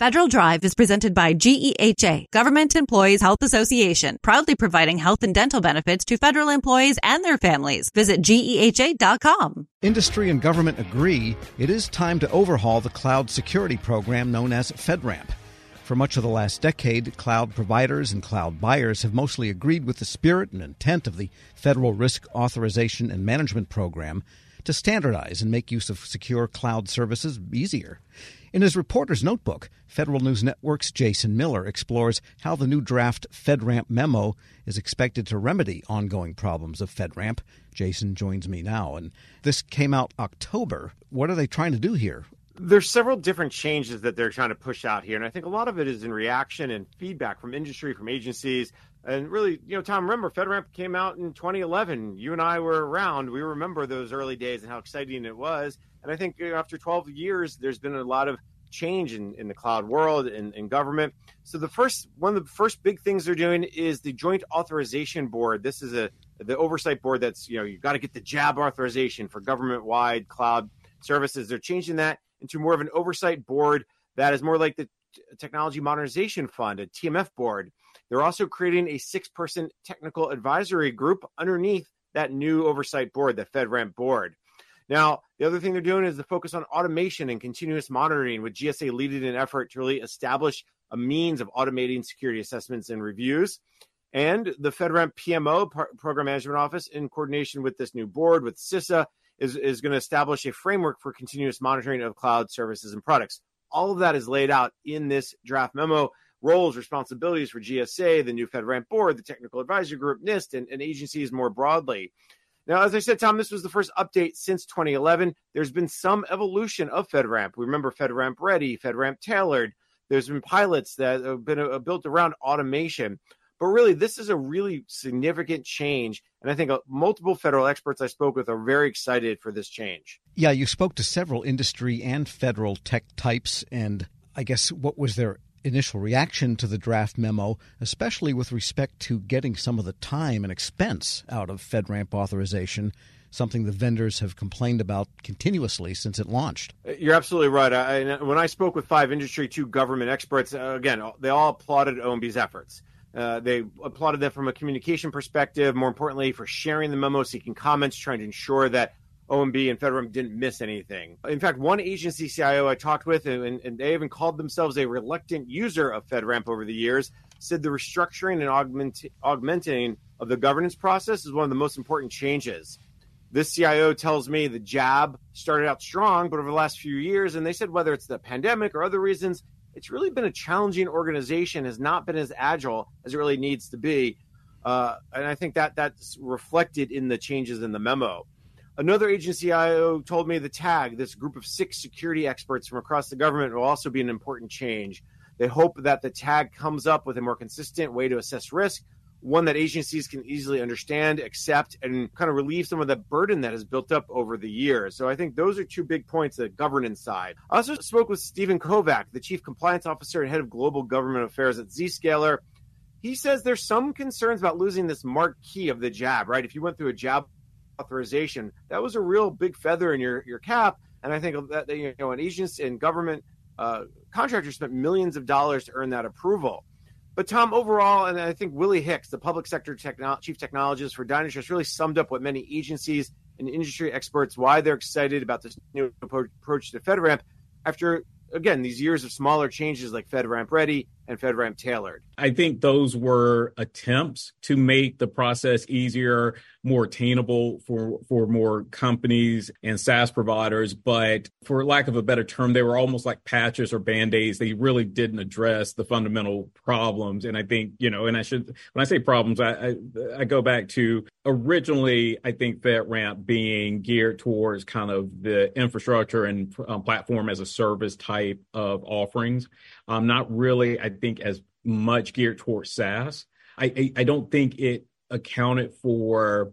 Federal Drive is presented by GEHA, Government Employees Health Association, proudly providing health and dental benefits to federal employees and their families. Visit GEHA.com. Industry and government agree it is time to overhaul the cloud security program known as FedRAMP. For much of the last decade, cloud providers and cloud buyers have mostly agreed with the spirit and intent of the Federal Risk Authorization and Management Program to standardize and make use of secure cloud services easier. In his reporter's notebook, Federal News Network's Jason Miller explores how the new draft FedRAMP memo is expected to remedy ongoing problems of FedRAMP. Jason joins me now, and this came out October. What are they trying to do here? there's several different changes that they're trying to push out here and i think a lot of it is in reaction and feedback from industry from agencies and really you know tom remember fedramp came out in 2011 you and i were around. We remember those early days and how exciting it was. And i think after 12 years there's been a lot of change in, in the cloud world and in government. So the first one of the first big things they're doing is the joint authorization board. This is a the oversight board that's you know you've got to get the jab authorization for government wide cloud services. They're changing that into more of an oversight board that is more like the Technology Modernization Fund, a TMF board. They're also creating a six person technical advisory group underneath that new oversight board, the FedRAMP board. Now, the other thing they're doing is the focus on automation and continuous monitoring, with GSA leading an effort to really establish a means of automating security assessments and reviews. And the FedRAMP PMO, Program Management Office, in coordination with this new board, with CISA, is, is going to establish a framework for continuous monitoring of cloud services and products. All of that is laid out in this draft memo. Roles, responsibilities for GSA, the new FedRAMP board, the technical advisory group, NIST, and, and agencies more broadly. Now, as I said, Tom, this was the first update since 2011. There's been some evolution of FedRAMP. We remember FedRAMP Ready, FedRAMP Tailored. There's been pilots that have been uh, built around automation. But really, this is a really significant change. And I think uh, multiple federal experts I spoke with are very excited for this change. Yeah, you spoke to several industry and federal tech types. And I guess what was their initial reaction to the draft memo, especially with respect to getting some of the time and expense out of FedRAMP authorization? something the vendors have complained about continuously since it launched. You're absolutely right. I, when I spoke with five industry, two government experts, uh, again, they all applauded OMB's efforts. Uh, they applauded them from a communication perspective, more importantly, for sharing the memo, seeking comments, trying to ensure that OMB and FedRAMP didn't miss anything. In fact, one agency CIO I talked with, and, and, they even called themselves a reluctant user of FedRAMP over the years, said the restructuring and augment, augmenting of the governance process is one of the most important changes. This CIO tells me the jab started out strong, but over the last few years, and they said whether it's the pandemic or other reasons, it's really been a challenging organization, has not been as agile as it really needs to be. Uh, and I think that that's reflected in the changes in the memo. Another agency IO told me the tag, this group of six security experts from across the government, will also be an important change. They hope that the tag comes up with a more consistent way to assess risk one that agencies can easily understand, accept, and kind of relieve some of the burden that has built up over the years. So I think those are two big points, the governance side. I also spoke with Stephen Kovac, the Chief Compliance Officer and Head of Global Government Affairs at Zscaler. He says there's some concerns about losing this marquee of the jab, right? If you went through a jab authorization, that was a real big feather in your, your cap. And I think that, you know, an agents and government uh, contractors spent millions of dollars to earn that approval. But Tom, overall, and I think Willie Hicks, the public sector techno- chief technologist for Dynatrace, really summed up what many agencies and industry experts why they're excited about this new approach to FedRAMP after again these years of smaller changes like FedRAMP Ready and FedRAMP Tailored. I think those were attempts to make the process easier, more attainable for for more companies and SaaS providers. But for lack of a better term, they were almost like patches or band-aids. They really didn't address the fundamental problems. And I think, you know, and I should when I say problems, I I, I go back to originally I think FedRAMP being geared towards kind of the infrastructure and um, platform as a service type of offerings. Um, not really, I think, as much geared towards SaaS. I, I, I don't think it accounted for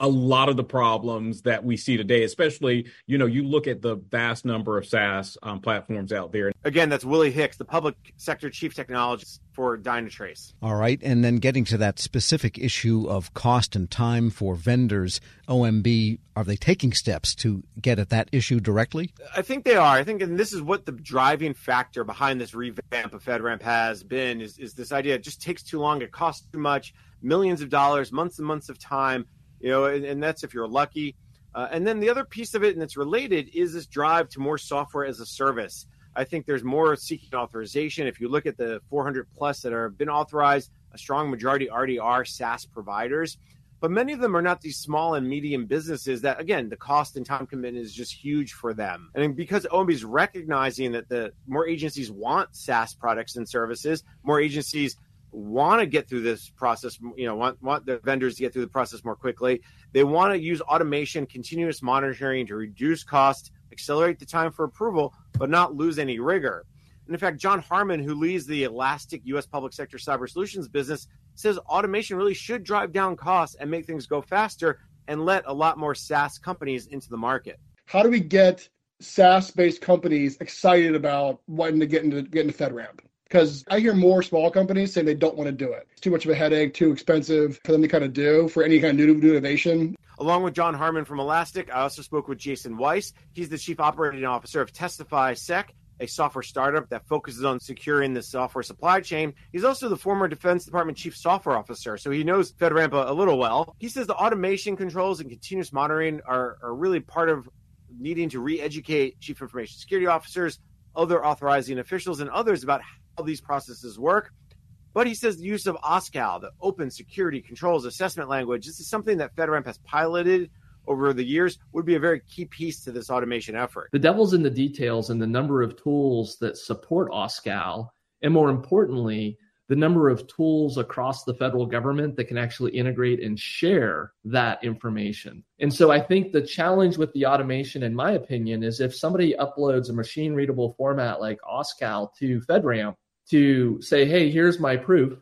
a lot of the problems that we see today, especially, you know, you look at the vast number of SaaS um, platforms out there. Again, that's Willie Hicks, the public sector chief technologist for Dynatrace. All right. And then getting to that specific issue of cost and time for vendors, OMB, are they taking steps to get at that issue directly? I think they are. I think, and this is what the driving factor behind this revamp of FedRAMP has been, is, is this idea it just takes too long, it costs too much, millions of dollars, months and months of time you know, and, and that's if you're lucky. Uh, and then the other piece of it, and it's related, is this drive to more software as a service. I think there's more seeking authorization. If you look at the 400 plus that have been authorized, a strong majority already are SaaS providers. But many of them are not these small and medium businesses that, again, the cost and time commitment is just huge for them. And because OMB is recognizing that the more agencies want SaaS products and services, more agencies want to get through this process, you know, want, want the vendors to get through the process more quickly. They want to use automation, continuous monitoring to reduce cost, accelerate the time for approval, but not lose any rigor. And in fact, John Harmon, who leads the Elastic U.S. public sector cyber solutions business, says automation really should drive down costs and make things go faster and let a lot more SaaS companies into the market. How do we get SaaS-based companies excited about wanting to get into get into FedRAMP? Because I hear more small companies saying they don't want to do it. It's too much of a headache, too expensive for them to kind of do for any kind of new, innovation. Along with John Harmon from Elastic, I also spoke with Jason Weiss. He's the chief operating officer of TestifySec, a software startup that focuses on securing the software supply chain. He's also the former Defense Department chief software officer, so he knows FedRAMP a little well. He says the automation controls and continuous monitoring are, are really part of needing to re-educate chief information security officers, other authorizing officials, and others about how these processes work. But he says the use of OSCAL, the Open Security Controls Assessment Language, this is something that FedRAMP has piloted over the years, would be a very key piece to this automation effort. The devil's in the details and the number of tools that support OSCAL, and more importantly, the number of tools across the federal government that can actually integrate and share that information. And so I think the challenge with the automation, in my opinion, is if somebody uploads a machine readable format like OSCAL to FedRAMP, to say, hey, here's my proof.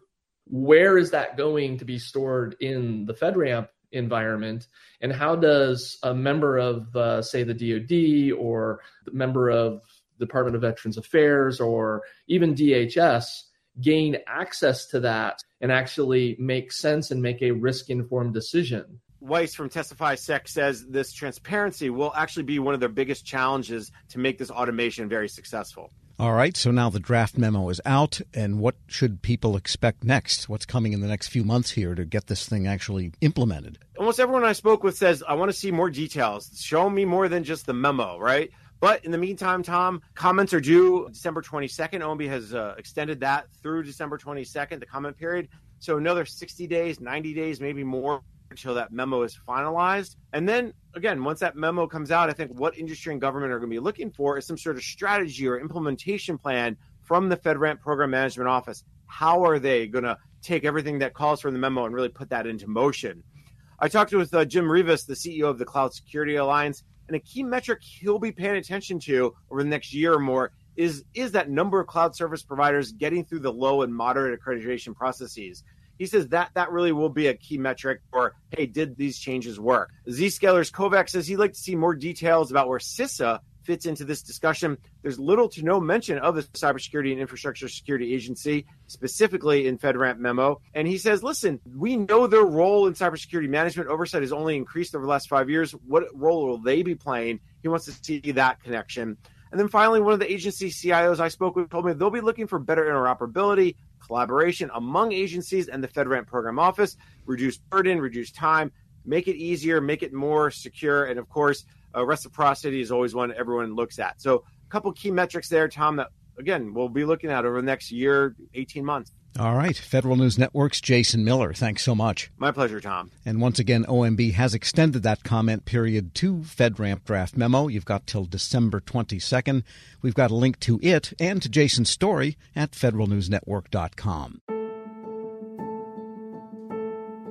Where is that going to be stored in the FedRAMP environment? And how does a member of, uh, say, the DoD or the member of Department of Veterans Affairs or even DHS gain access to that and actually make sense and make a risk informed decision? Weiss from TestifySec says this transparency will actually be one of their biggest challenges to make this automation very successful. All right, so now the draft memo is out, and what should people expect next? What's coming in the next few months here to get this thing actually implemented? Almost everyone I spoke with says, I want to see more details. Show me more than just the memo, right? But in the meantime, Tom, comments are due December 22nd. OMB has uh, extended that through December 22nd, the comment period. So another 60 days, 90 days, maybe more until that memo is finalized. And then again, once that memo comes out, I think what industry and government are going to be looking for is some sort of strategy or implementation plan from the FedRAMP Program Management Office. How are they going to take everything that calls from the memo and really put that into motion? I talked with uh, Jim Reavis, the CEO of the Cloud Security Alliance, and a key metric he'll be paying attention to over the next year or more is is that number of cloud service providers getting through the low and moderate accreditation processes he says that that really will be a key metric for hey, did these changes work? Zscaler's Kovac says he'd like to see more details about where CISA fits into this discussion. There's little to no mention of the Cybersecurity and Infrastructure Security Agency, specifically in FedRAMP memo. And he says, listen, we know their role in cybersecurity management oversight has only increased over the last five years. What role will they be playing? He wants to see that connection. And then finally, one of the agency CIOs I spoke with told me they'll be looking for better interoperability, collaboration among agencies and the FedRAMP program office, reduce burden, reduce time, make it easier, make it more secure, and of course, uh, reciprocity is always one everyone looks at. So, a couple key metrics there, Tom, that again we'll be looking at over the next year, 18 months. All right. Federal News Network's Jason Miller. Thanks so much. My pleasure, Tom. And once again, OMB has extended that comment period to FedRAMP draft memo. You've got till December 22nd. We've got a link to it and to Jason's story at federalnewsnetwork.com.